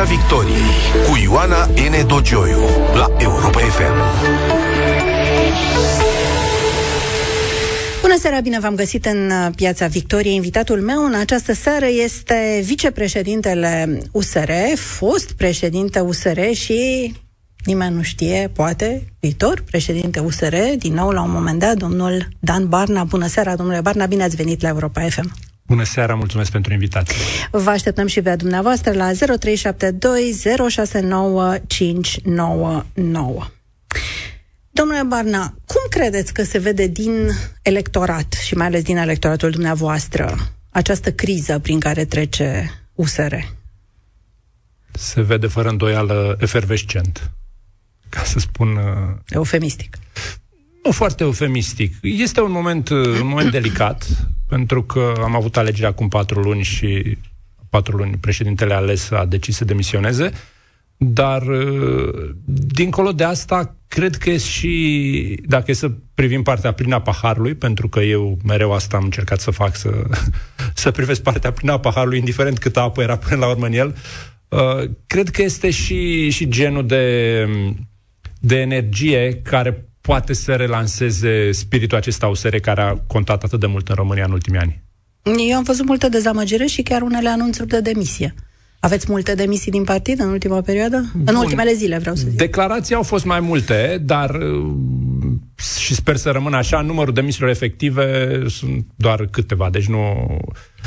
Piața Victoriei cu Ioana N. Dogioiu la Europa FM. Bună seara, bine v-am găsit în uh, Piața Victoriei. Invitatul meu în această seară este vicepreședintele USR, fost președinte USR și nimeni nu știe, poate, viitor președinte USR, din nou la un moment dat, domnul Dan Barna. Bună seara, domnule Barna, bine ați venit la Europa FM. Bună seara, mulțumesc pentru invitație. Vă așteptăm și pe dumneavoastră la 0372 069 599. Domnule Barna, cum credeți că se vede din electorat și mai ales din electoratul dumneavoastră această criză prin care trece USR? Se vede fără îndoială efervescent, ca să spun... Uh, Eufemistic. Nu foarte eufemistic. Este un moment, uh, un moment delicat, pentru că am avut alegerea acum patru luni și patru luni președintele ales a decis să demisioneze, dar uh, dincolo de asta, cred că e și, dacă e să privim partea plină a paharului, pentru că eu mereu asta am încercat să fac, să, să privesc partea plină a paharului, indiferent cât apă era până la urmă în el, uh, cred că este și, și genul de, de energie care poate să relanseze spiritul acesta USR care a contat atât de mult în România în ultimii ani? Eu am văzut multă dezamăgire și chiar unele anunțuri de demisie. Aveți multe demisii din partid în ultima perioadă? Bun. În ultimele zile, vreau să zic. Declarații au fost mai multe, dar uh, și sper să rămână așa, numărul demisiilor efective sunt doar câteva, deci nu...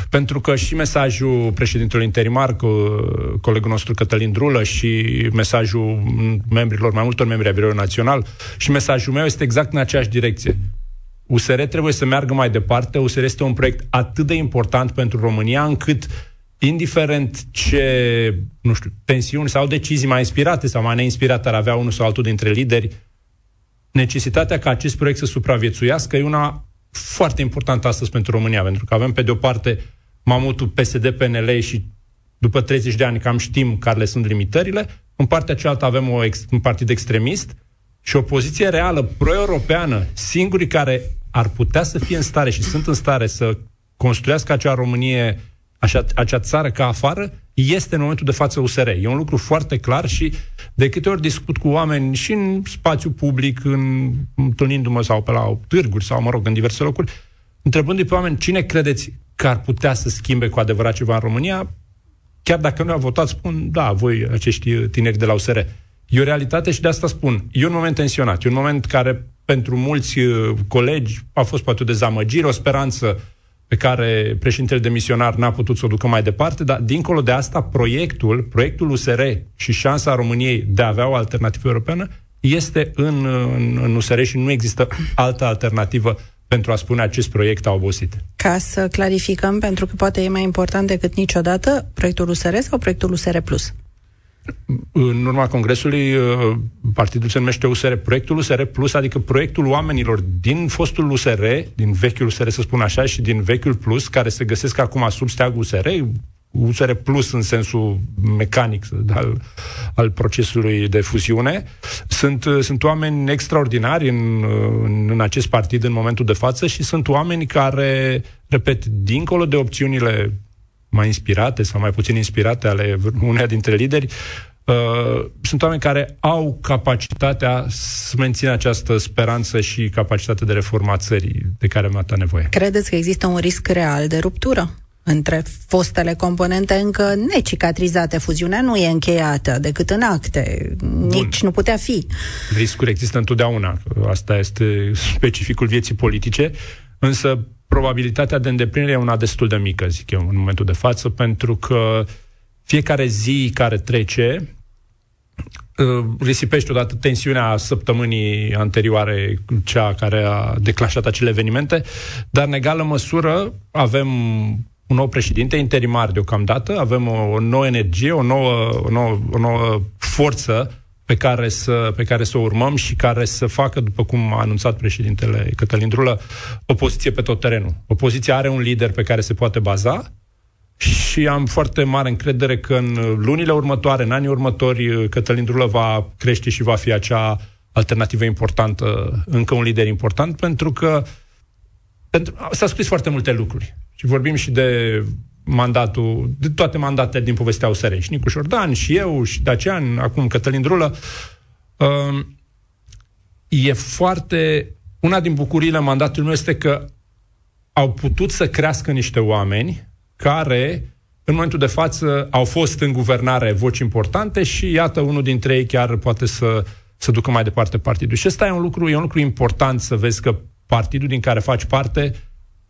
Pentru că și mesajul președintelui interimar, cu colegul nostru Cătălin Drulă, și mesajul membrilor, mai multor membri ai Biroului Național, și mesajul meu este exact în aceeași direcție. USR trebuie să meargă mai departe, USR este un proiect atât de important pentru România, încât indiferent ce, nu știu, tensiuni sau decizii mai inspirate sau mai neinspirate ar avea unul sau altul dintre lideri, necesitatea ca acest proiect să supraviețuiască e una foarte importantă astăzi pentru România, pentru că avem pe de o parte mamutul PSD-PNL și după 30 de ani cam știm care le sunt limitările, în partea cealaltă avem o ex- un partid extremist și o poziție reală pro-europeană, singurii care ar putea să fie în stare și sunt în stare să construiască acea Românie așa, acea țară ca afară, este în momentul de față USR. E un lucru foarte clar și de câte ori discut cu oameni și în spațiu public, în, întâlnindu-mă sau pe la târguri sau, mă rog, în diverse locuri, întrebându-i pe oameni cine credeți că ar putea să schimbe cu adevărat ceva în România, chiar dacă nu au votat, spun, da, voi, acești tineri de la USR. E o realitate și de asta spun. E un moment tensionat, e un moment care pentru mulți uh, colegi a fost poate o dezamăgire, o speranță pe care președintele demisionar n-a putut să o ducă mai departe, dar dincolo de asta, proiectul, proiectul USR și șansa României de a avea o alternativă europeană este în, în, în USR și nu există altă alternativă pentru a spune acest proiect a obosit. Ca să clarificăm, pentru că poate e mai important decât niciodată, proiectul USR sau proiectul USR+. Plus? În urma congresului, uh, partidul se numește USR, proiectul USR Plus, adică proiectul oamenilor din fostul USR, din vechiul USR, să spun așa, și din vechiul Plus, care se găsesc acum sub steagul USR, USR Plus în sensul mecanic al, al procesului de fuziune. Sunt, uh, sunt oameni extraordinari în, uh, în, în acest partid în momentul de față și sunt oameni care, repet, dincolo de opțiunile mai inspirate sau mai puțin inspirate ale uneia dintre lideri, Uh, sunt oameni care au capacitatea să mențină această speranță și capacitatea de reformă a țării de care am atât nevoie. Credeți că există un risc real de ruptură? între fostele componente încă necicatrizate. Fuziunea nu e încheiată decât în acte. Bun. Nici nu putea fi. Riscuri există întotdeauna. Asta este specificul vieții politice. Însă probabilitatea de îndeplinire e una destul de mică, zic eu, în momentul de față, pentru că fiecare zi care trece uh, risipește odată tensiunea săptămânii anterioare, cea care a declanșat acele evenimente, dar în egală măsură avem un nou președinte interimar deocamdată, avem o, o nouă energie, o nouă, o nouă, o nouă forță pe care, să, pe care să o urmăm și care să facă, după cum a anunțat președintele Cătălin Drulă, opoziție pe tot terenul. Opoziția are un lider pe care se poate baza și am foarte mare încredere că în lunile următoare, în anii următori, Cătălin Drulă va crește și va fi acea alternativă importantă, încă un lider important, pentru că pentru, s-a scris foarte multe lucruri. Și vorbim și de mandatul, de toate mandatele din povestea USR. Și Nicu Șordan, și eu, și Dacian, acum Cătălin Drulă. Uh, e foarte... Una din bucuriile mandatului meu este că au putut să crească niște oameni care în momentul de față au fost în guvernare voci importante și iată unul dintre ei chiar poate să, să ducă mai departe partidul. Și ăsta e un lucru, e un lucru important să vezi că partidul din care faci parte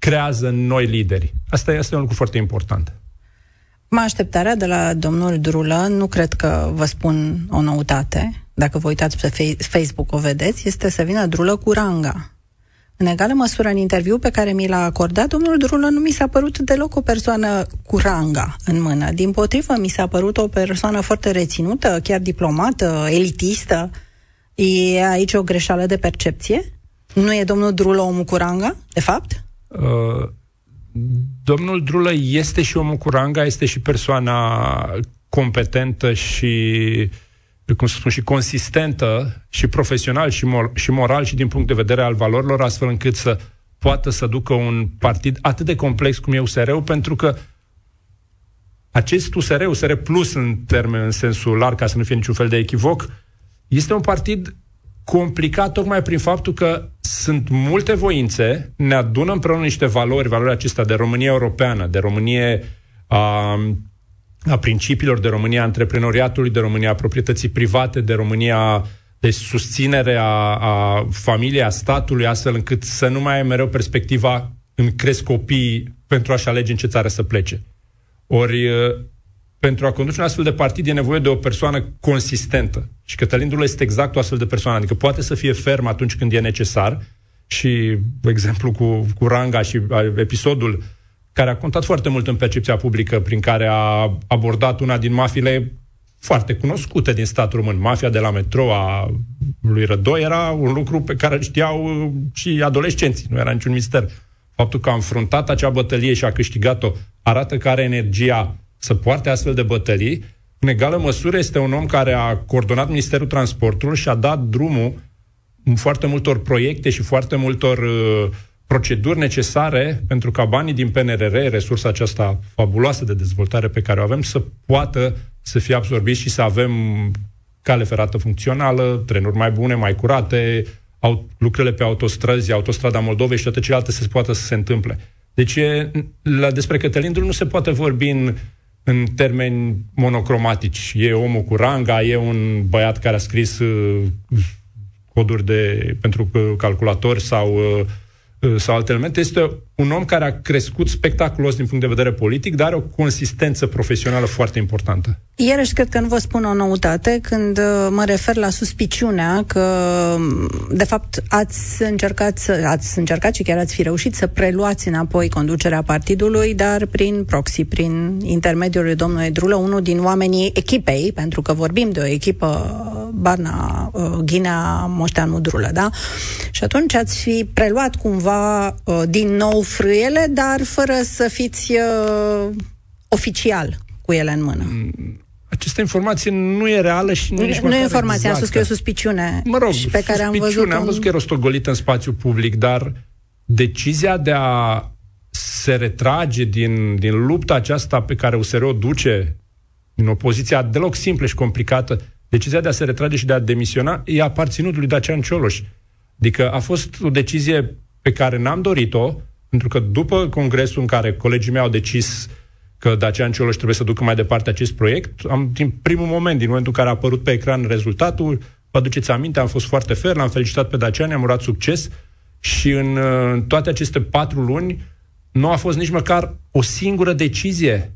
creează noi lideri. Asta este un lucru foarte important. Mă așteptarea de la domnul Drulă, nu cred că vă spun o noutate, dacă vă uitați pe Facebook o vedeți, este să vină Drulă cu ranga. În egală măsură, în interviu pe care mi l-a acordat, domnul Drulă nu mi s-a părut deloc o persoană cu ranga în mână. Din potrivă, mi s-a părut o persoană foarte reținută, chiar diplomată, elitistă. E aici o greșeală de percepție? Nu e domnul Drulă omul cu ranga, de fapt? Uh, domnul Drulă este și omul cu ranga, este și persoana competentă și cum să spun, și consistentă și profesional și, mor- și moral și din punct de vedere al valorilor, astfel încât să poată să ducă un partid atât de complex cum e USR-ul, pentru că acest USR, USR Plus în termen, în sensul larg, ca să nu fie niciun fel de echivoc, este un partid complicat tocmai prin faptul că sunt multe voințe, ne adună împreună niște valori, valori acestea de România europeană, de Românie a, a principiilor, de România antreprenoriatului, de România proprietății private, de România de susținere a, a familiei, a statului, astfel încât să nu mai ai mereu perspectiva în cresc copii pentru a-și alege în ce țară să plece. Ori pentru a conduce un astfel de partid e nevoie de o persoană consistentă. Și Cătălin Dulă este exact o astfel de persoană. Adică poate să fie ferm atunci când e necesar și exemplu cu, cu Ranga și episodul care a contat foarte mult în percepția publică prin care a abordat una din mafiile foarte cunoscute din statul român. Mafia de la metro a lui Rădoi era un lucru pe care îl știau și adolescenții, nu era niciun mister. Faptul că a înfruntat acea bătălie și a câștigat-o arată că are energia să poarte astfel de bătălii, în egală măsură este un om care a coordonat Ministerul Transportului și a dat drumul foarte multor proiecte și foarte multor uh, proceduri necesare pentru ca banii din PNRR, resursa aceasta fabuloasă de dezvoltare pe care o avem, să poată să fie absorbiți și să avem cale ferată funcțională, trenuri mai bune, mai curate, au, lucrurile pe autostrăzi, autostrada Moldovei și toate celelalte să se poată să se întâmple. Deci e, la, despre Cătălin nu se poate vorbi în în termeni monocromatici. E omul cu ranga, e un băiat care a scris uh, coduri de, pentru uh, calculatori sau uh, Uh, sau alte elemente, este un om care a crescut spectaculos din punct de vedere politic, dar are o consistență profesională foarte importantă. Iarăși, cred că nu vă spun o noutate când uh, mă refer la suspiciunea că, de fapt, ați încercat, să, ați încercat și chiar ați fi reușit să preluați înapoi conducerea partidului, dar prin proxy, prin intermediul lui domnului Drulă, unul din oamenii echipei, pentru că vorbim de o echipă Barna, uh, Ghinea, Moșteanu Drulă, da? Și atunci ați fi preluat cumva uh, din nou frâiele, dar fără să fiți uh, oficial cu ele în mână. Mm, această informație nu e reală și nu, nu, nu e informație, exactă. am spus că e o suspiciune mă rog, și pe care am văzut am văzut că e rostogolită în spațiu public, dar decizia de a se retrage din, din lupta aceasta pe care USR o duce în opoziția deloc simplă și complicată Decizia de a se retrage și de a demisiona e aparținut lui Dacian Cioloș. Adică a fost o decizie pe care n-am dorit-o, pentru că după congresul în care colegii mei au decis că Dacian Cioloș trebuie să ducă mai departe acest proiect, am, din primul moment, din momentul în care a apărut pe ecran rezultatul, vă aduceți aminte, am fost foarte fer, l-am felicitat pe Dacian, am urat succes și în, în toate aceste patru luni nu a fost nici măcar o singură decizie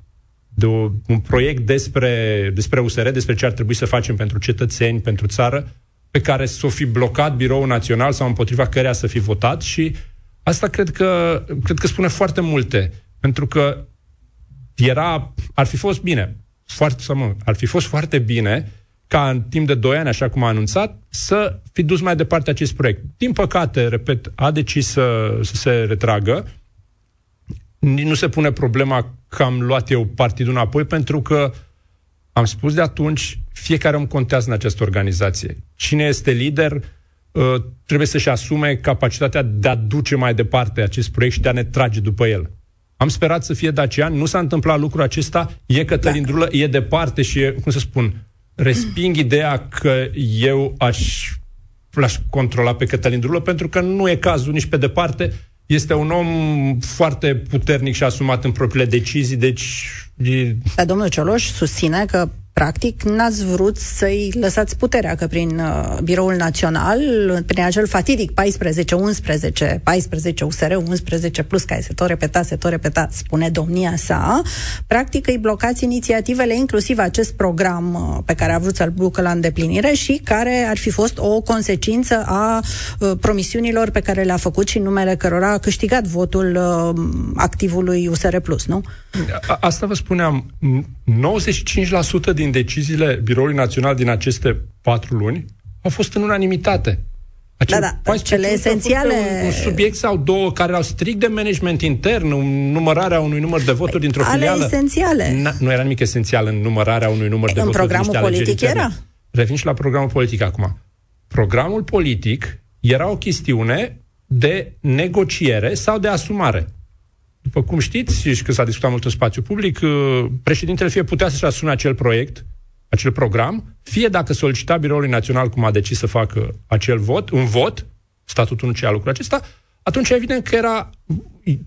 de o, un proiect despre, despre USR, despre ce ar trebui să facem pentru cetățeni, pentru țară, pe care să o fi blocat biroul național sau împotriva căreia să fi votat și asta cred că, cred că spune foarte multe, pentru că era, ar fi fost bine, foarte, să mă, ar fi fost foarte bine ca în timp de 2 ani, așa cum a anunțat, să fi dus mai departe acest proiect. Din păcate, repet, a decis să, să se retragă, nu se pune problema că am luat eu partidul înapoi, pentru că am spus de atunci, fiecare om contează în această organizație. Cine este lider uh, trebuie să-și asume capacitatea de a duce mai departe acest proiect și de a ne trage după el. Am sperat să fie Dacian, nu s-a întâmplat lucrul acesta, e Cătălin da. Drulă, e departe și e, cum să spun, resping ideea că eu aș l-aș controla pe Cătălin Drulă, pentru că nu e cazul nici pe departe. Este un om foarte puternic și asumat în propriile decizii, deci... E... Dar domnul Cioloș susține că practic, n-ați vrut să-i lăsați puterea, că prin uh, Biroul Național, prin acel fatidic 14-11, 14 USR, 11 plus, care se tot repeta, se tot repeta, spune domnia sa, practic îi blocați inițiativele, inclusiv acest program uh, pe care a vrut să-l ducă la îndeplinire și care ar fi fost o consecință a uh, promisiunilor pe care le-a făcut și numele cărora a câștigat votul uh, activului USR Plus, nu? A, asta vă spuneam, 95% din deciziile Biroului Național din aceste patru luni au fost în unanimitate. Acel da, da, cele esențiale... Un, un subiect sau două care erau strict de management intern, în numărarea unui număr de voturi dintr-o ale filială. esențiale. Na, nu era nimic esențial în numărarea unui număr de în voturi. În programul politic interne. era? Revin și la programul politic acum. Programul politic era o chestiune de negociere sau de asumare. După cum știți, și că s-a discutat mult în spațiu public, uh, președintele fie putea să-și asume acel proiect, acel program, fie dacă solicita Biroului Național, cum a decis să facă acel vot, un vot, statutul nu ceea lucrul acesta, atunci evident că era,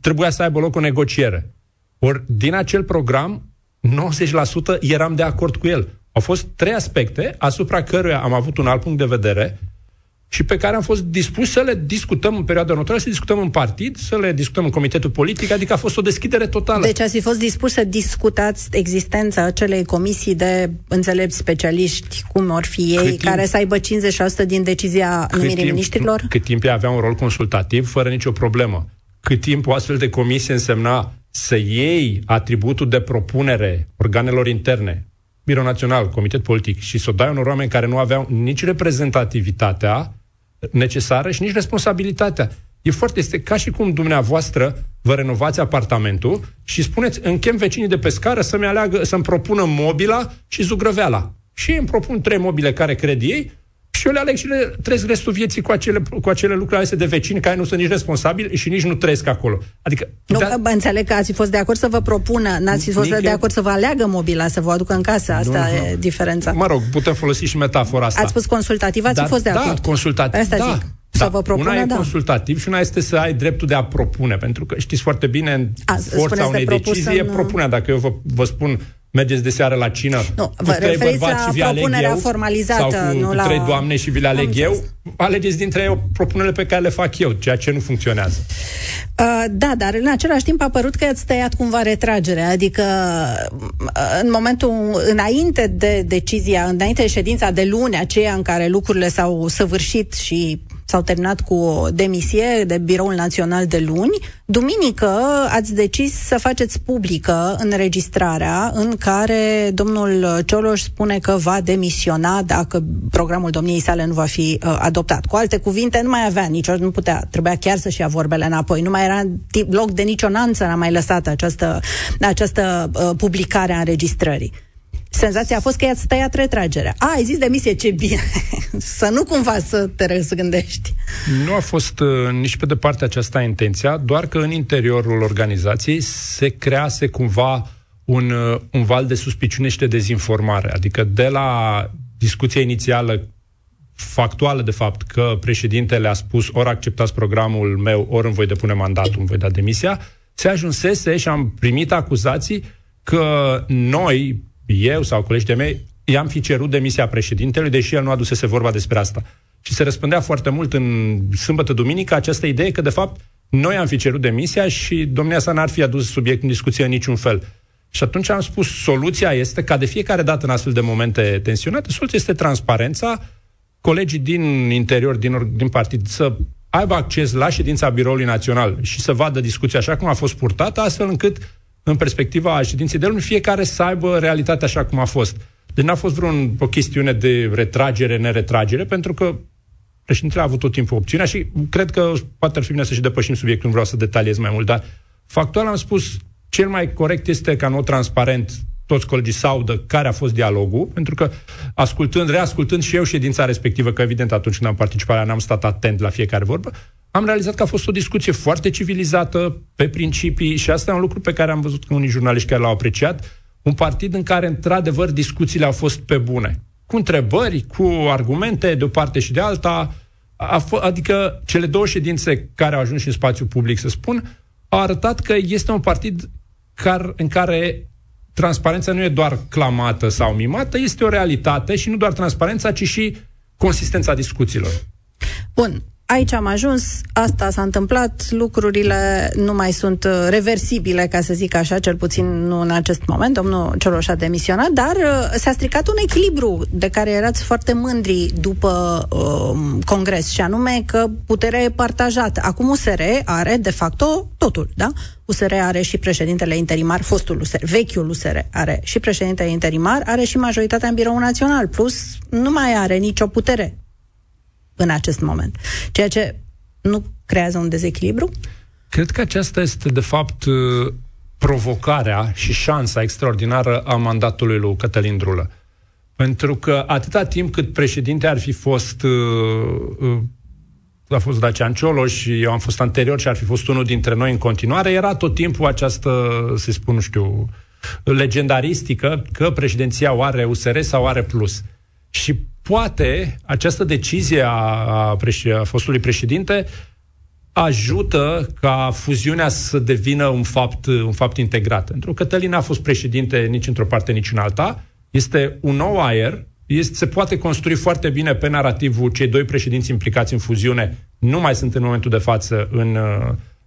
trebuia să aibă loc o negociere. Ori din acel program, 90% eram de acord cu el. Au fost trei aspecte asupra căruia am avut un alt punct de vedere și pe care am fost dispuși să le discutăm în perioada următoare, să le discutăm în partid, să le discutăm în comitetul politic, adică a fost o deschidere totală. Deci ați fi fost dispuși să discutați existența acelei comisii de înțelepți specialiști, cum or fi ei, timp, care să aibă 50% din decizia numirii ministrilor? Cât timp ei avea un rol consultativ, fără nicio problemă. Cât timp o astfel de comisie însemna să iei atributul de propunere organelor interne, Biro Național, Comitet Politic, și să o dai unor oameni care nu aveau nici reprezentativitatea, necesară și nici responsabilitatea. E foarte, este ca și cum dumneavoastră vă renovați apartamentul și spuneți, închem vecinii de pe scară să-mi aleagă, să-mi propună mobila și zugrăveala. Și îmi propun trei mobile care cred ei și eu le aleg și le trăiesc restul vieții cu acele, cu acele lucruri alese de vecini care nu sunt nici responsabili și nici nu trăiesc acolo. Adică, nu, da... bă, înțeleg că ați fost de acord să vă propună, n-ați fi fost de acord să vă aleagă mobila, să vă aducă în casă. Asta nu, e nu. diferența. Mă rog, putem folosi și metafora asta. Ați spus consultativ, ați da, fost de da, acord. Da, consultativ, asta da. Zic. Să da. vă propună, una e da. consultativ și una este să ai dreptul de a propune, pentru că știți foarte bine, în A, forța unei de decizii în... e propunea. Dacă eu vă, vă spun mergeți de seară la cină? Nu, cu trei bărbați și vi aleg eu, formalizată, sau cu, nu cu la... trei doamne și vi le aleg eu, alegeți dintre ei propunerile pe care le fac eu, ceea ce nu funcționează. Uh, da, dar în același timp a părut că ați tăiat cumva retragerea, adică uh, în momentul înainte de decizia, înainte de ședința de luni, aceea în care lucrurile s-au săvârșit și s-au terminat cu o demisie de Biroul Național de luni. Duminică ați decis să faceți publică înregistrarea în care domnul Cioloș spune că va demisiona dacă programul domniei sale nu va fi uh, adoptat. Cu alte cuvinte, nu mai avea nicio, nu putea, trebuia chiar să-și ia vorbele înapoi. Nu mai era loc de nicio nanță, n-a mai lăsat această, această uh, publicare a înregistrării. Senzația a fost că i-ați tăiat retragerea. A, ai zis demisie, ce bine! să nu cumva să te răzgândești. Nu a fost uh, nici pe departe aceasta intenția, doar că în interiorul organizației se crease cumva un, uh, un val de suspiciune și de dezinformare. Adică de la discuția inițială factuală, de fapt, că președintele a spus ori acceptați programul meu, ori îmi voi depune mandatul, îmi voi da demisia, se ajunsese și am primit acuzații că noi, eu sau colegii de mei, i-am fi cerut demisia președintelui, deși el nu adusese vorba despre asta. Și se răspândea foarte mult în sâmbătă-duminică această idee că, de fapt, noi am fi cerut demisia și domnia sa n-ar fi adus subiect în discuție în niciun fel. Și atunci am spus, soluția este ca de fiecare dată în astfel de momente tensionate, soluția este transparența, colegii din interior, din, din partid, să aibă acces la ședința Biroului Național și să vadă discuția așa cum a fost purtată, astfel încât, în perspectiva ședinței de luni, fiecare să aibă realitatea așa cum a fost. Deci n-a fost vreun o chestiune de retragere, neretragere, pentru că președintele a avut tot timpul opțiunea și cred că poate ar fi bine să și depășim subiectul, nu vreau să detaliez mai mult, dar factual am spus, cel mai corect este ca nou transparent toți colegii să audă care a fost dialogul, pentru că ascultând, reascultând și eu ședința respectivă, că evident atunci când am participat, n-am stat atent la fiecare vorbă, am realizat că a fost o discuție foarte civilizată, pe principii, și asta e un lucru pe care am văzut că unii jurnaliști care l-au apreciat, un partid în care, într-adevăr, discuțiile au fost pe bune. Cu întrebări, cu argumente de o parte și de alta, a f- adică cele două ședințe care au ajuns și în spațiu public, să spun, au arătat că este un partid car, în care transparența nu e doar clamată sau mimată, este o realitate și nu doar transparența, ci și consistența discuțiilor. Bun, aici am ajuns, asta s-a întâmplat, lucrurile nu mai sunt uh, reversibile, ca să zic așa, cel puțin nu în acest moment, domnul Cioloș a demisionat, dar uh, s-a stricat un echilibru de care erați foarte mândri după uh, congres, și anume că puterea e partajată. Acum USR are, de facto, totul, da? USR are și președintele interimar, fostul USR, vechiul USR are și președintele interimar, are și majoritatea în birou național, plus nu mai are nicio putere în acest moment. Ceea ce nu creează un dezechilibru? Cred că aceasta este, de fapt, uh, provocarea și șansa extraordinară a mandatului lui Cătălin Drulă. Pentru că atâta timp cât președinte ar fi fost uh, uh, a fost Dacian Cioloș și eu am fost anterior și ar fi fost unul dintre noi în continuare, era tot timpul această, să spun, nu știu, legendaristică că președinția o are USR sau are plus. Și poate această decizie a, a, preș- a fostului președinte ajută ca fuziunea să devină un fapt, un fapt integrat. Pentru că Cătălin a fost președinte nici într-o parte, nici în alta. Este un nou aer, este, se poate construi foarte bine pe narativul cei doi președinți implicați în fuziune nu mai sunt în momentul de față în,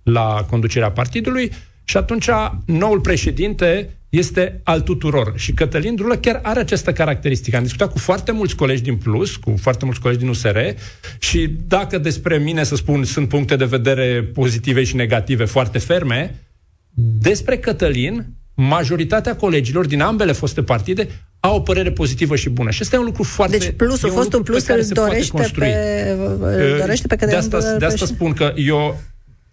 la conducerea partidului și atunci noul președinte este al tuturor. Și Cătălin Drulă chiar are această caracteristică. Am discutat cu foarte mulți colegi din Plus, cu foarte mulți colegi din USR și dacă despre mine, să spun, sunt puncte de vedere pozitive și negative foarte ferme, despre Cătălin, majoritatea colegilor din ambele foste partide au o părere pozitivă și bună. Și asta e un lucru foarte... Deci plusul, un fostul plus îl dorește pe, îl dorește pe Cătălin de asta, de asta spun că e o,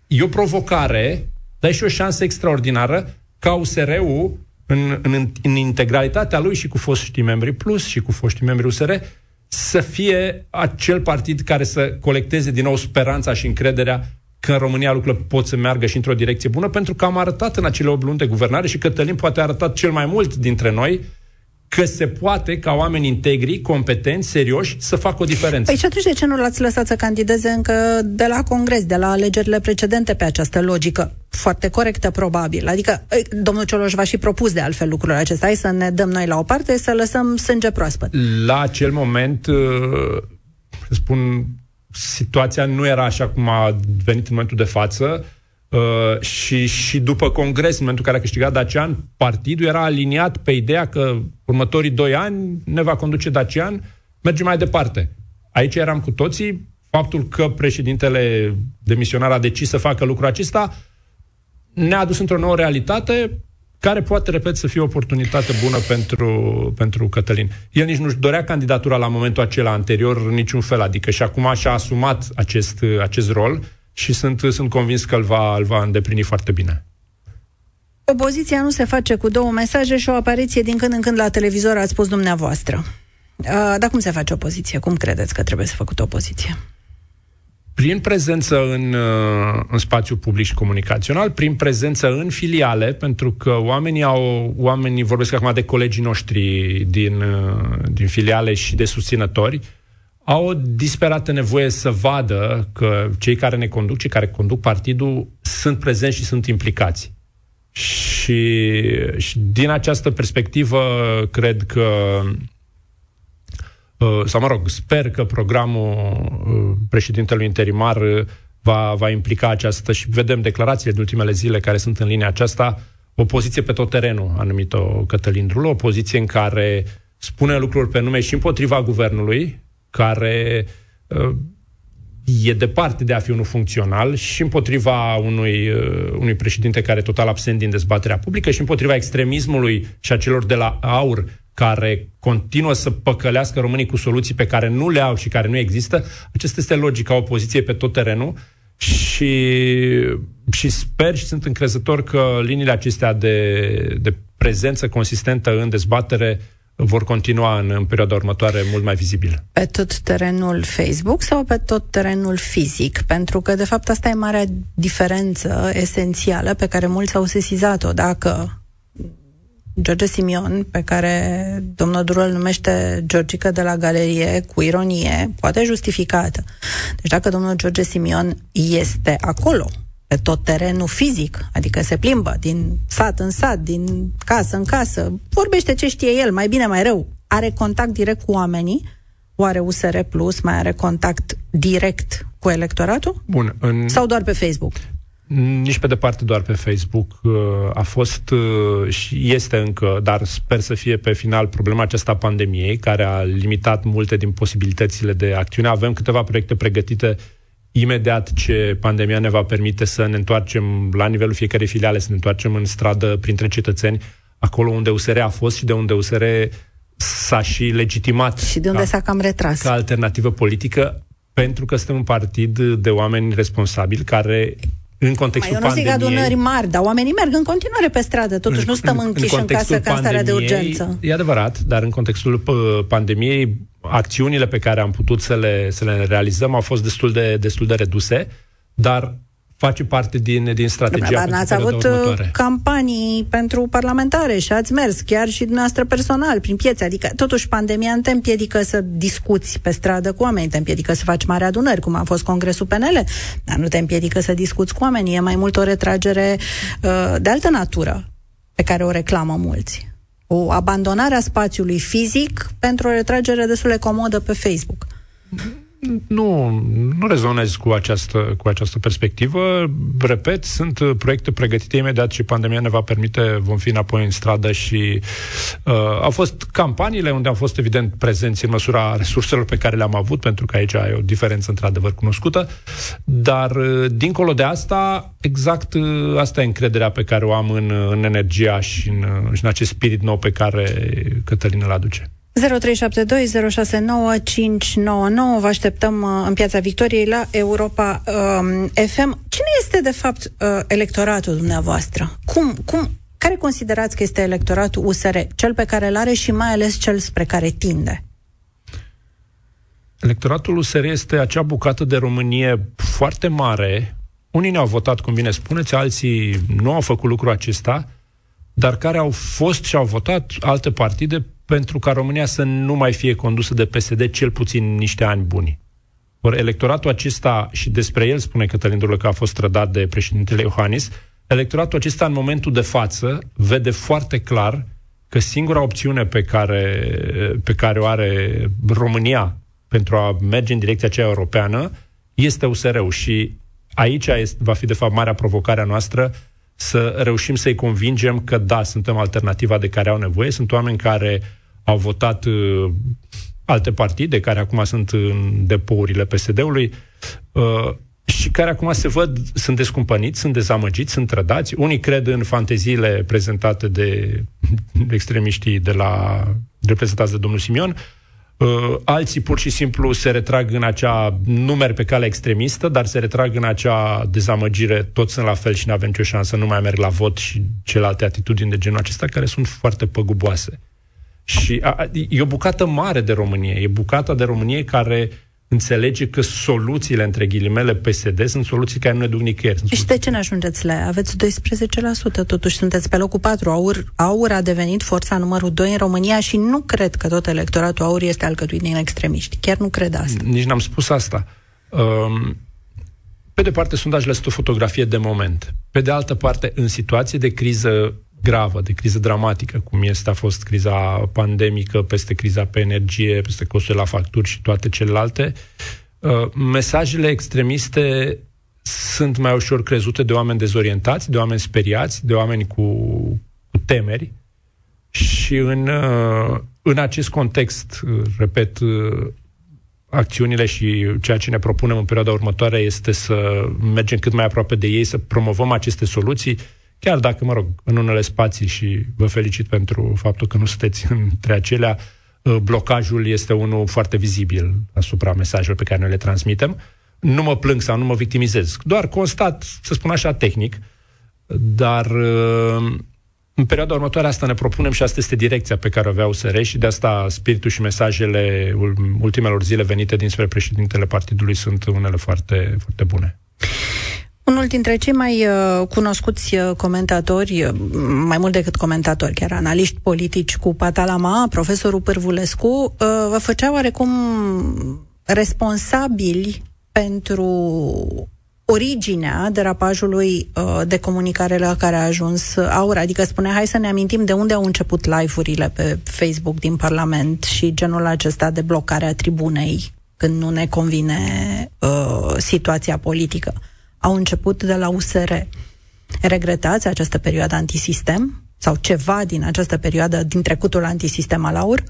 e o provocare, dar e și o șansă extraordinară ca USR-ul în, în, în integralitatea lui și cu foștii membri plus și cu foștii membri USR, să fie acel partid care să colecteze din nou speranța și încrederea că în România lucrurile pot să meargă și într-o direcție bună, pentru că am arătat în acele 8 luni de guvernare și Cătălin poate a arătat cel mai mult dintre noi că se poate ca oameni integri, competenți, serioși, să facă o diferență. Păi și atunci de ce nu l-ați lăsat să candideze încă de la congres, de la alegerile precedente pe această logică? Foarte corectă, probabil. Adică, domnul Cioloș va și propus de altfel lucrurile acestea. Hai să ne dăm noi la o parte, să lăsăm sânge proaspăt. La acel moment, spun, situația nu era așa cum a venit în momentul de față. Uh, și, și după congres, în momentul în care a câștigat Dacian, partidul era aliniat pe ideea că următorii doi ani ne va conduce Dacian, mergem mai departe. Aici eram cu toții, faptul că președintele demisionar a decis să facă lucrul acesta ne-a adus într-o nouă realitate care poate, repet, să fie o oportunitate bună pentru, pentru Cătălin. El nici nu-și dorea candidatura la momentul acela anterior în niciun fel, adică și acum și-a asumat acest, acest rol și sunt, sunt convins că îl va, îl va îndeplini foarte bine. Opoziția nu se face cu două mesaje și o apariție din când în când la televizor, ați spus dumneavoastră. Dar cum se face opoziție? Cum credeți că trebuie să făcut opoziție? Prin prezență în, în spațiu public și comunicațional, prin prezență în filiale, pentru că oamenii au, oamenii vorbesc acum de colegii noștri din, din filiale și de susținători, au o disperată nevoie să vadă că cei care ne conduc, cei care conduc partidul, sunt prezenți și sunt implicați. Și, și din această perspectivă, cred că sau mă rog, sper că programul președintelui interimar va, va implica această și vedem declarațiile din ultimele zile care sunt în linia aceasta, o poziție pe tot terenul, a numit-o Cătălin Drulă, o poziție în care spune lucruri pe nume și împotriva guvernului, care uh, e departe de a fi unul funcțional și împotriva unui, uh, unui președinte care e total absent din dezbaterea publică și împotriva extremismului și a celor de la AUR care continuă să păcălească românii cu soluții pe care nu le au și care nu există. Acesta este logica opoziției pe tot terenul și, și sper și sunt încrezător că liniile acestea de, de prezență consistentă în dezbatere vor continua în, în perioada următoare mult mai vizibil. Pe tot terenul Facebook sau pe tot terenul fizic? Pentru că, de fapt, asta e marea diferență esențială pe care mulți au sesizat-o. Dacă George Simion, pe care domnul Durul numește Georgică de la galerie, cu ironie, poate justificată. Deci dacă domnul George Simion este acolo, pe tot terenul fizic, adică se plimbă din sat în sat, din casă în casă, vorbește ce știe el, mai bine, mai rău, are contact direct cu oamenii, oare USR Plus mai are contact direct cu electoratul? Bun. În... Sau doar pe Facebook? Nici pe departe doar pe Facebook. Uh, a fost uh, și este încă, dar sper să fie pe final problema aceasta pandemiei, care a limitat multe din posibilitățile de acțiune. Avem câteva proiecte pregătite imediat ce pandemia ne va permite să ne întoarcem la nivelul fiecarei filiale, să ne întoarcem în stradă printre cetățeni, acolo unde USR a fost și de unde USR s-a și legitimat. Și de unde ca, s-a cam retras. Ca alternativă politică, pentru că suntem un partid de oameni responsabili care în contextul Mai eu nu zic adunări mari, dar oamenii merg în continuare pe stradă, totuși în, nu stăm închiși în, în casă ca starea de urgență. E adevărat, dar în contextul pandemiei, acțiunile pe care am putut să le, să le realizăm au fost destul de, destul de reduse, dar face parte din, din strategia Dar n-ați avut uh, următoare. campanii pentru parlamentare și ați mers chiar și dumneavoastră personal prin piețe. Adică, totuși, pandemia nu te împiedică să discuți pe stradă cu oameni, te împiedică să faci mari adunări, cum a fost Congresul PNL, dar nu te împiedică să discuți cu oamenii. E mai mult o retragere uh, de altă natură pe care o reclamă mulți. O abandonare a spațiului fizic pentru o retragere destul de comodă pe Facebook. Mm-hmm. Nu, nu rezonez cu această, cu această perspectivă. Repet, sunt proiecte pregătite imediat și pandemia ne va permite, vom fi înapoi în stradă și uh, au fost campaniile unde am fost evident prezenți în măsura resurselor pe care le-am avut, pentru că aici e o diferență într-adevăr cunoscută, dar uh, dincolo de asta, exact uh, asta e încrederea pe care o am în, în energia și în, uh, și în acest spirit nou pe care Cătălin îl aduce. 0372069599 Vă așteptăm uh, în Piața Victoriei la Europa um, FM. Cine este, de fapt, uh, electoratul dumneavoastră? Cum, cum, care considerați că este electoratul USR? Cel pe care îl are și mai ales cel spre care tinde? Electoratul USR este acea bucată de Românie foarte mare. Unii ne-au votat, cum bine spuneți, alții nu au făcut lucrul acesta, dar care au fost și au votat alte partide pentru ca România să nu mai fie condusă de PSD cel puțin niște ani buni. Or, electoratul acesta, și despre el spune Cătălin Durlă că a fost trădat de președintele Iohannis, electoratul acesta în momentul de față vede foarte clar că singura opțiune pe care, pe care o are România pentru a merge în direcția aceea europeană este USR-ul și aici este, va fi de fapt marea provocare a noastră să reușim să-i convingem că da, suntem alternativa de care au nevoie, sunt oameni care au votat uh, alte partide care acum sunt în depourile PSD-ului uh, și care acum se văd, sunt descumpăniți, sunt dezamăgiți, sunt trădați. Unii cred în fanteziile prezentate de, de extremiștii de la reprezentați de domnul Simion, uh, alții pur și simplu se retrag în acea numeri pe calea extremistă, dar se retrag în acea dezamăgire, toți sunt la fel și nu avem nicio șansă, nu mai merg la vot și celelalte atitudini de genul acesta care sunt foarte păguboase. Și a, e o bucată mare de Românie. E bucata de Românie care înțelege că soluțiile, între ghilimele, PSD sunt soluții care nu ne duc nicăieri. Și de ce ne ajungeți la ea? Aveți 12%, totuși sunteți pe locul 4. Aur, Aur a devenit forța numărul 2 în România și nu cred că tot electoratul Aur este alcătuit din extremiști. Chiar nu cred asta. Nici n-am spus asta. Um, pe de parte, sondajele sunt o fotografie de moment. Pe de altă parte, în situație de criză gravă, de criză dramatică, cum este a fost criza pandemică, peste criza pe energie, peste costurile la facturi și toate celelalte, uh, mesajele extremiste sunt mai ușor crezute de oameni dezorientați, de oameni speriați, de oameni cu, cu temeri. Și în, uh, în acest context, uh, repet, acțiunile și ceea ce ne propunem în perioada următoare este să mergem cât mai aproape de ei, să promovăm aceste soluții, Chiar dacă, mă rog, în unele spații și vă felicit pentru faptul că nu sunteți între acelea, uh, blocajul este unul foarte vizibil asupra mesajelor pe care noi le transmitem. Nu mă plâng sau nu mă victimizez. Doar constat, să spun așa, tehnic, dar uh, în perioada următoare asta ne propunem și asta este direcția pe care o avea USR și de asta spiritul și mesajele ultimelor zile venite dinspre președintele partidului sunt unele foarte, foarte bune. Unul dintre cei mai uh, cunoscuți uh, comentatori, uh, mai mult decât comentatori, chiar analiști politici cu patalama, profesorul Pârvulescu, uh, vă făcea oarecum responsabili pentru originea derapajului uh, de comunicare la care a ajuns Aur. Adică spunea, hai să ne amintim de unde au început live-urile pe Facebook din Parlament și genul acesta de blocare a tribunei când nu ne convine uh, situația politică. Au început de la USR. Regretați această perioadă antisistem? Sau ceva din această perioadă din trecutul antisistem al Aur?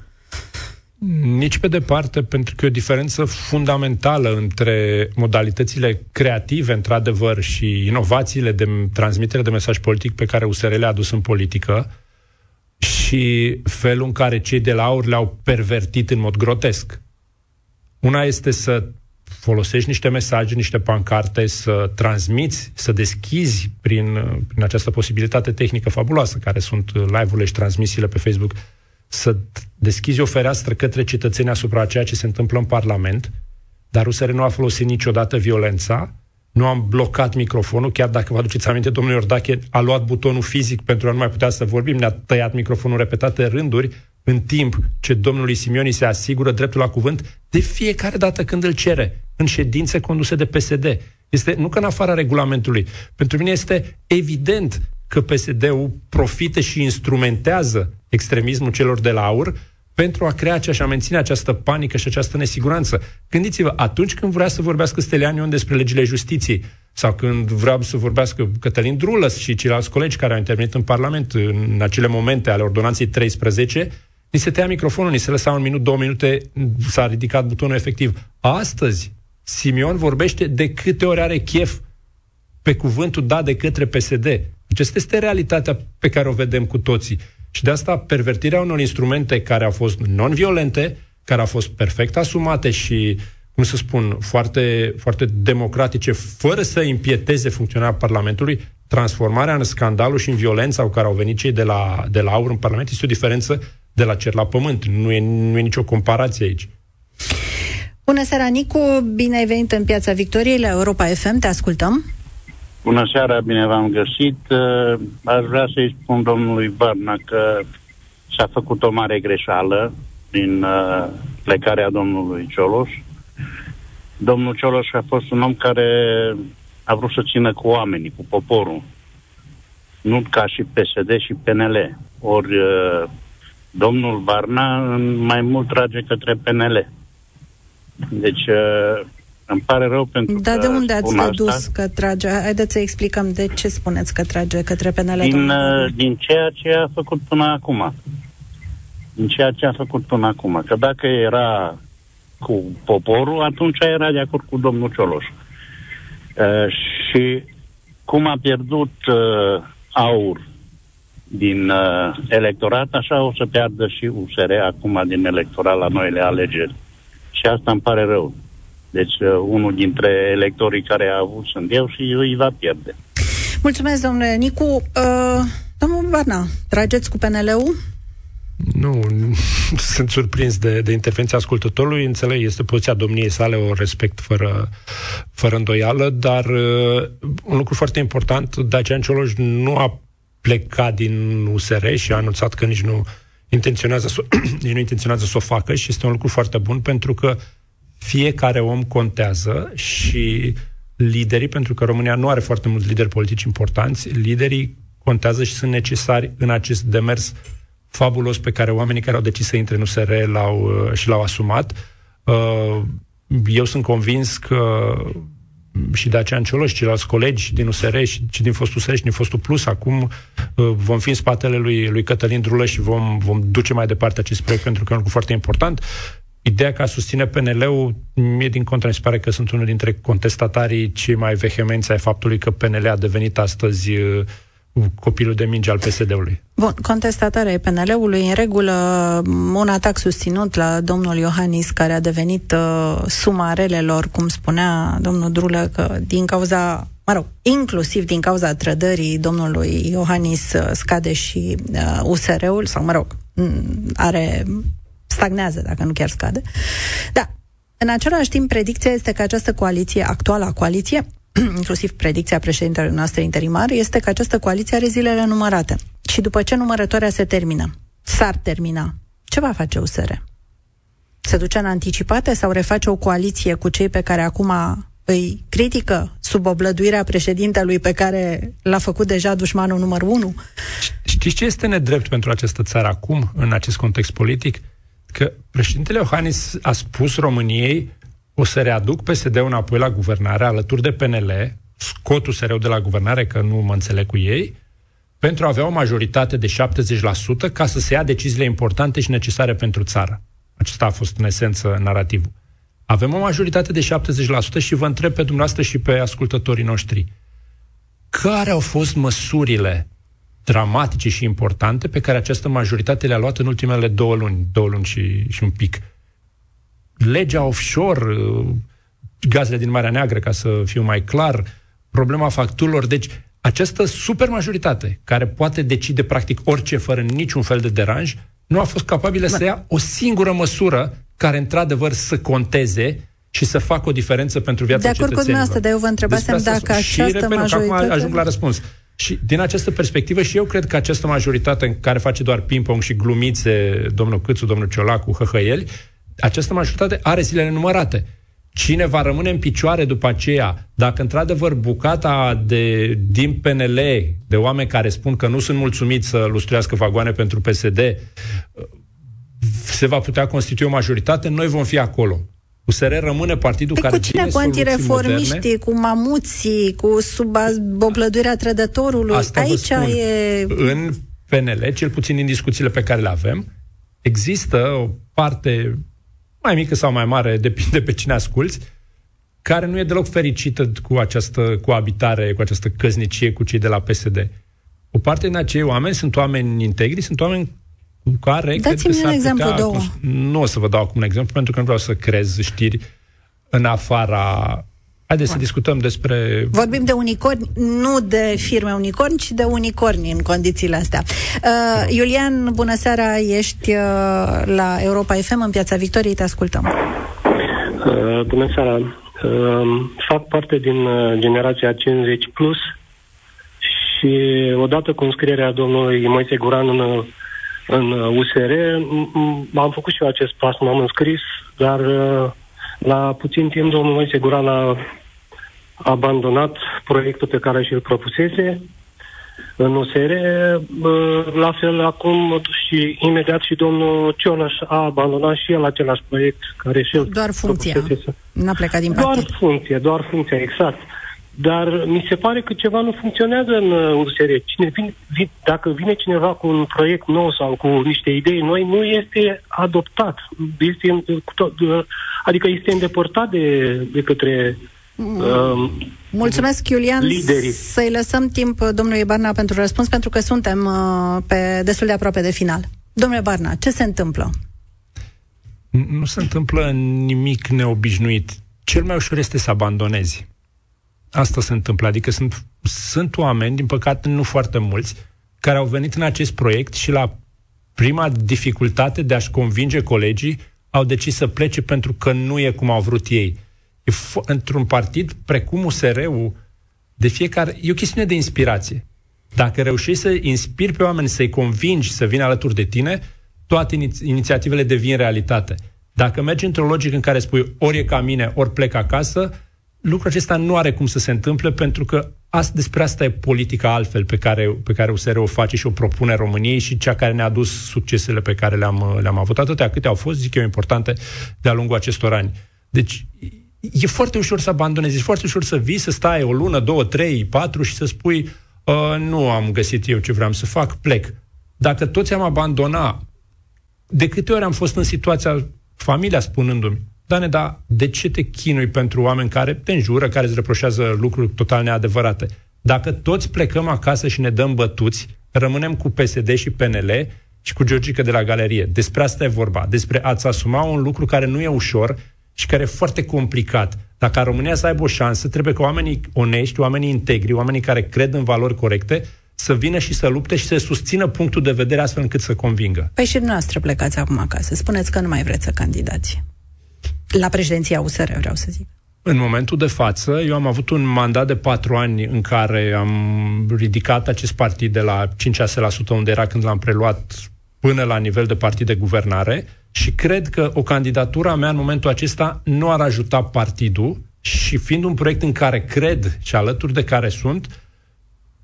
Nici pe departe, pentru că e o diferență fundamentală între modalitățile creative, într-adevăr, și inovațiile de transmitere de mesaj politic pe care USR le-a adus în politică și felul în care cei de la AUR le-au pervertit în mod grotesc. Una este să folosești niște mesaje, niște pancarte, să transmiți, să deschizi prin, prin această posibilitate tehnică fabuloasă, care sunt live-urile și transmisiile pe Facebook, să deschizi o fereastră către cetățenii asupra ceea ce se întâmplă în Parlament, dar USR nu a folosit niciodată violența, nu am blocat microfonul, chiar dacă vă aduceți aminte, domnul Iordache a luat butonul fizic pentru a nu mai putea să vorbim, ne-a tăiat microfonul repetate rânduri, în timp ce domnului Simioni se asigură dreptul la cuvânt de fiecare dată când îl cere, în ședințe conduse de PSD. Este, nu că în afara regulamentului. Pentru mine este evident că PSD-ul profită și instrumentează extremismul celor de la aur pentru a crea și a menține această panică și această nesiguranță. Gândiți-vă, atunci când vrea să vorbească Stelianion despre legile justiției, sau când vrea să vorbească Cătălin Drulăs și ceilalți colegi care au intervenit în Parlament în acele momente ale ordonanței 13, ni se tăia microfonul, ni se lăsa un minut, două minute, s-a ridicat butonul efectiv. Astăzi, Simion vorbește de câte ori are chef pe cuvântul dat de către PSD. Aceasta este realitatea pe care o vedem cu toții. Și de asta pervertirea unor instrumente care au fost non-violente, care au fost perfect asumate și, cum să spun, foarte, foarte democratice, fără să impieteze funcționarea Parlamentului, transformarea în scandalul și în violența cu care au venit cei de la, de la aur în Parlament este o diferență de la cer la pământ. Nu e, nu e nicio comparație aici. Bună seara, Nicu! Bine ai venit în Piața Victoriei la Europa FM. Te ascultăm. Bună seara, bine v-am găsit. Uh, aș vrea să-i spun domnului Varna că s-a făcut o mare greșeală din uh, plecarea domnului Cioloș. Domnul Cioloș a fost un om care a vrut să țină cu oamenii, cu poporul. Nu ca și PSD și PNL. Ori uh, domnul Varna mai mult trage către PNL. Deci îmi pare rău pentru Dar că de unde ați dedus asta. că trage? Haideți să explicăm de ce spuneți că trage către PNL. Din, uh, din ceea ce a făcut până acum. Din ceea ce a făcut până acum. Că dacă era cu poporul, atunci era de acord cu domnul Cioloș. Uh, și cum a pierdut uh, aur din uh, electorat, așa o să piardă și USR acum din electorat la noile alegeri. Și asta îmi pare rău. Deci uh, unul dintre electorii care a avut sunt eu și îi va pierde. Mulțumesc, domnule Nicu. Uh, domnul Barna, trageți cu PNL-ul? Nu, sunt surprins de, de intervenția ascultătorului, înțeleg, este poziția domniei sale, o respect fără, fără îndoială, dar uh, un lucru foarte important, Dacian Cioloș nu a plecat din USR și a anunțat că nici nu intenționează să, nici nu intenționează să o facă și este un lucru foarte bun pentru că fiecare om contează și liderii, pentru că România nu are foarte mulți lideri politici importanți, liderii contează și sunt necesari în acest demers fabulos pe care oamenii care au decis să intre în USR l-au, uh, și l-au asumat. Uh, eu sunt convins că și de aceea Cioloș, ceilalți colegi din USR și, și din fostul USR și din fostul Plus, acum uh, vom fi în spatele lui, lui Cătălin Drulăș și vom, vom duce mai departe acest proiect pentru că e un lucru foarte important. Ideea că a susține PNL-ul, mie din contră mi se pare că sunt unul dintre contestatarii cei mai vehemenți ai faptului că PNL a devenit astăzi uh, copilul de minge al PSD-ului. Bun, contestatarea PNL-ului, în regulă, un atac susținut la domnul Iohannis, care a devenit uh, suma relelor, cum spunea domnul Drulă, că din cauza mă rog, inclusiv din cauza trădării domnului Iohannis uh, scade și uh, USR-ul, sau mă rog, are stagnează, dacă nu chiar scade. Da, în același timp, predicția este că această coaliție, actuala coaliție, inclusiv predicția președintelui noastră interimar, este că această coaliție are zilele numărate. Și după ce numărătoarea se termină, s-ar termina, ce va face USR? Se duce în anticipate sau reface o coaliție cu cei pe care acum îi critică sub oblăduirea președintelui pe care l-a făcut deja dușmanul numărul unu? Știți ce este nedrept pentru această țară acum, în acest context politic? Că președintele Iohannis a spus României o să readuc PSD-ul înapoi la guvernare alături de PNL, scot usr de la guvernare, că nu mă înțeleg cu ei, pentru a avea o majoritate de 70% ca să se ia deciziile importante și necesare pentru țară. Acesta a fost în esență narativul. Avem o majoritate de 70% și vă întreb pe dumneavoastră și pe ascultătorii noștri. Care au fost măsurile dramatice și importante pe care această majoritate le-a luat în ultimele două luni, două luni și, și un pic? Legea offshore, uh, gazele din Marea Neagră, ca să fiu mai clar, problema facturilor. Deci, această supermajoritate, care poate decide practic orice fără niciun fel de deranj, nu a fost capabilă să ia o singură măsură care într-adevăr să conteze și să facă o diferență pentru viața de acord cetățenilor. cu dumneavoastră, dar eu vă întrebasem dacă și această repet, majoritate... acum ajung la răspuns. Și din această perspectivă și eu cred că această majoritate în care face doar ping-pong și glumițe domnul Câțu, domnul Ciolacu, hăhăieli, această majoritate are zilele numărate. Cine va rămâne în picioare după aceea, dacă într-adevăr bucata de, din PNL, de oameni care spun că nu sunt mulțumiți să lustruiască vagoane pentru PSD, se va putea constitui o majoritate, noi vom fi acolo. USR rămâne partidul pe care cu cine? Cu antireformiștii, cu mamuții, cu sub oblăduirea trădătorului? Asta Aici spun. e... În PNL, cel puțin din discuțiile pe care le avem, există o parte mai mică sau mai mare, depinde pe cine asculți, care nu e deloc fericită cu această coabitare, cu această căznicie cu cei de la PSD. O parte din acei oameni sunt oameni integri, sunt oameni cu care Dați-mi cred că un exemplu, putea, două. Nu o să vă dau acum un exemplu, pentru că nu vreau să crez știri în afara... Haideți să discutăm despre... Vorbim de unicorni, nu de firme unicorni, ci de unicorni în condițiile astea. Uh, Iulian, bună seara, ești uh, la Europa FM în Piața Victoriei, te ascultăm. Uh, bună seara. Uh, fac parte din uh, generația 50 plus și odată cu înscrierea domnului Moise Guran în în USR. Am făcut și eu acest pas, m-am înscris, dar uh, la puțin timp domnul Moise Guran a abandonat proiectul pe care și-l propusese în USR. Uh, la fel, acum și imediat și domnul Cioloș a abandonat și el același proiect care și el Doar funcția. N-a plecat din partid. Doar funcție, doar funcția, exact. Dar mi se pare că ceva nu funcționează în USR. Uh, Cine vine, vine, dacă vine cineva cu un proiect nou sau cu niște idei noi, nu este adoptat. Este, uh, adică este îndepărtat de, de către Uh, Mulțumesc, Iulian. Liderii. Să-i lăsăm timp domnului Barna pentru răspuns, pentru că suntem uh, pe destul de aproape de final. Domnule Barna, ce se întâmplă? Nu se întâmplă nimic neobișnuit. Cel mai ușor este să abandonezi. Asta se întâmplă. Adică sunt, sunt oameni, din păcate nu foarte mulți, care au venit în acest proiect și la prima dificultate de a-și convinge colegii, au decis să plece pentru că nu e cum au vrut ei. E f- într-un partid precum USR-ul, de fiecare... E o chestiune de inspirație. Dacă reușești să inspiri pe oameni, să-i convingi să vină alături de tine, toate iniți- inițiativele devin realitate. Dacă mergi într-o logică în care spui ori e ca mine, ori plec acasă, lucrul acesta nu are cum să se întâmple pentru că asta, despre asta e politica altfel pe care, pe care USR o face și o propune României și cea care ne-a dus succesele pe care le-am, le-am avut. Atâtea câte au fost, zic eu, importante de-a lungul acestor ani. Deci e foarte ușor să abandonezi, e foarte ușor să vii, să stai o lună, două, trei, patru și să spui uh, nu am găsit eu ce vreau să fac, plec. Dacă toți am abandonat, de câte ori am fost în situația, familia spunându-mi, Dane, dar de ce te chinui pentru oameni care te înjură, care îți reproșează lucruri total neadevărate? Dacă toți plecăm acasă și ne dăm bătuți, rămânem cu PSD și PNL și cu Georgica de la galerie. Despre asta e vorba. Despre a-ți asuma un lucru care nu e ușor și care e foarte complicat. Dacă ca România să aibă o șansă, trebuie ca oamenii onești, oamenii integri, oamenii care cred în valori corecte, să vină și să lupte și să susțină punctul de vedere astfel încât să convingă. Păi și dumneavoastră plecați acum acasă. Spuneți că nu mai vreți să candidați. La președinția USR, vreau să zic. În momentul de față, eu am avut un mandat de patru ani în care am ridicat acest partid de la 5-6% unde era când l-am preluat până la nivel de partid de guvernare și cred că o candidatură a mea în momentul acesta nu ar ajuta partidul și fiind un proiect în care cred și alături de care sunt,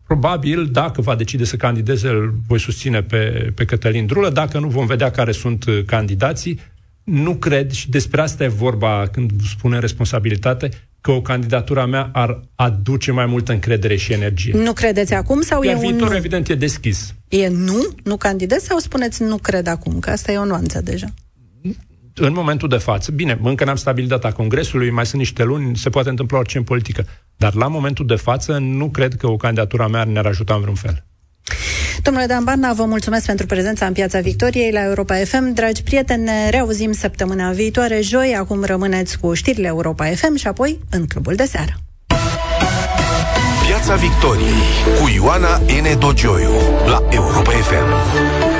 probabil, dacă va decide să candideze, îl voi susține pe, pe Cătălin Drulă, dacă nu vom vedea care sunt candidații, nu cred, și despre asta e vorba când spune responsabilitate, că o candidatură a mea ar aduce mai multă încredere și energie. Nu credeți acum sau Iar e viitorul, un nu? evident, e deschis. E nu? Nu candidez sau spuneți nu cred acum? Că asta e o nuanță deja. În momentul de față, bine, încă n-am stabilit data Congresului, mai sunt niște luni, se poate întâmpla orice în politică. Dar la momentul de față nu cred că o candidatură a mea ne-ar ajuta în vreun fel. Domnule Dan Barna, vă mulțumesc pentru prezența în Piața Victoriei la Europa FM. Dragi prieteni, ne reauzim săptămâna viitoare, joi. Acum rămâneți cu știrile Europa FM și apoi în Clubul de Seară. Piața Victoriei cu Ioana N. Dogioiu la Europa FM.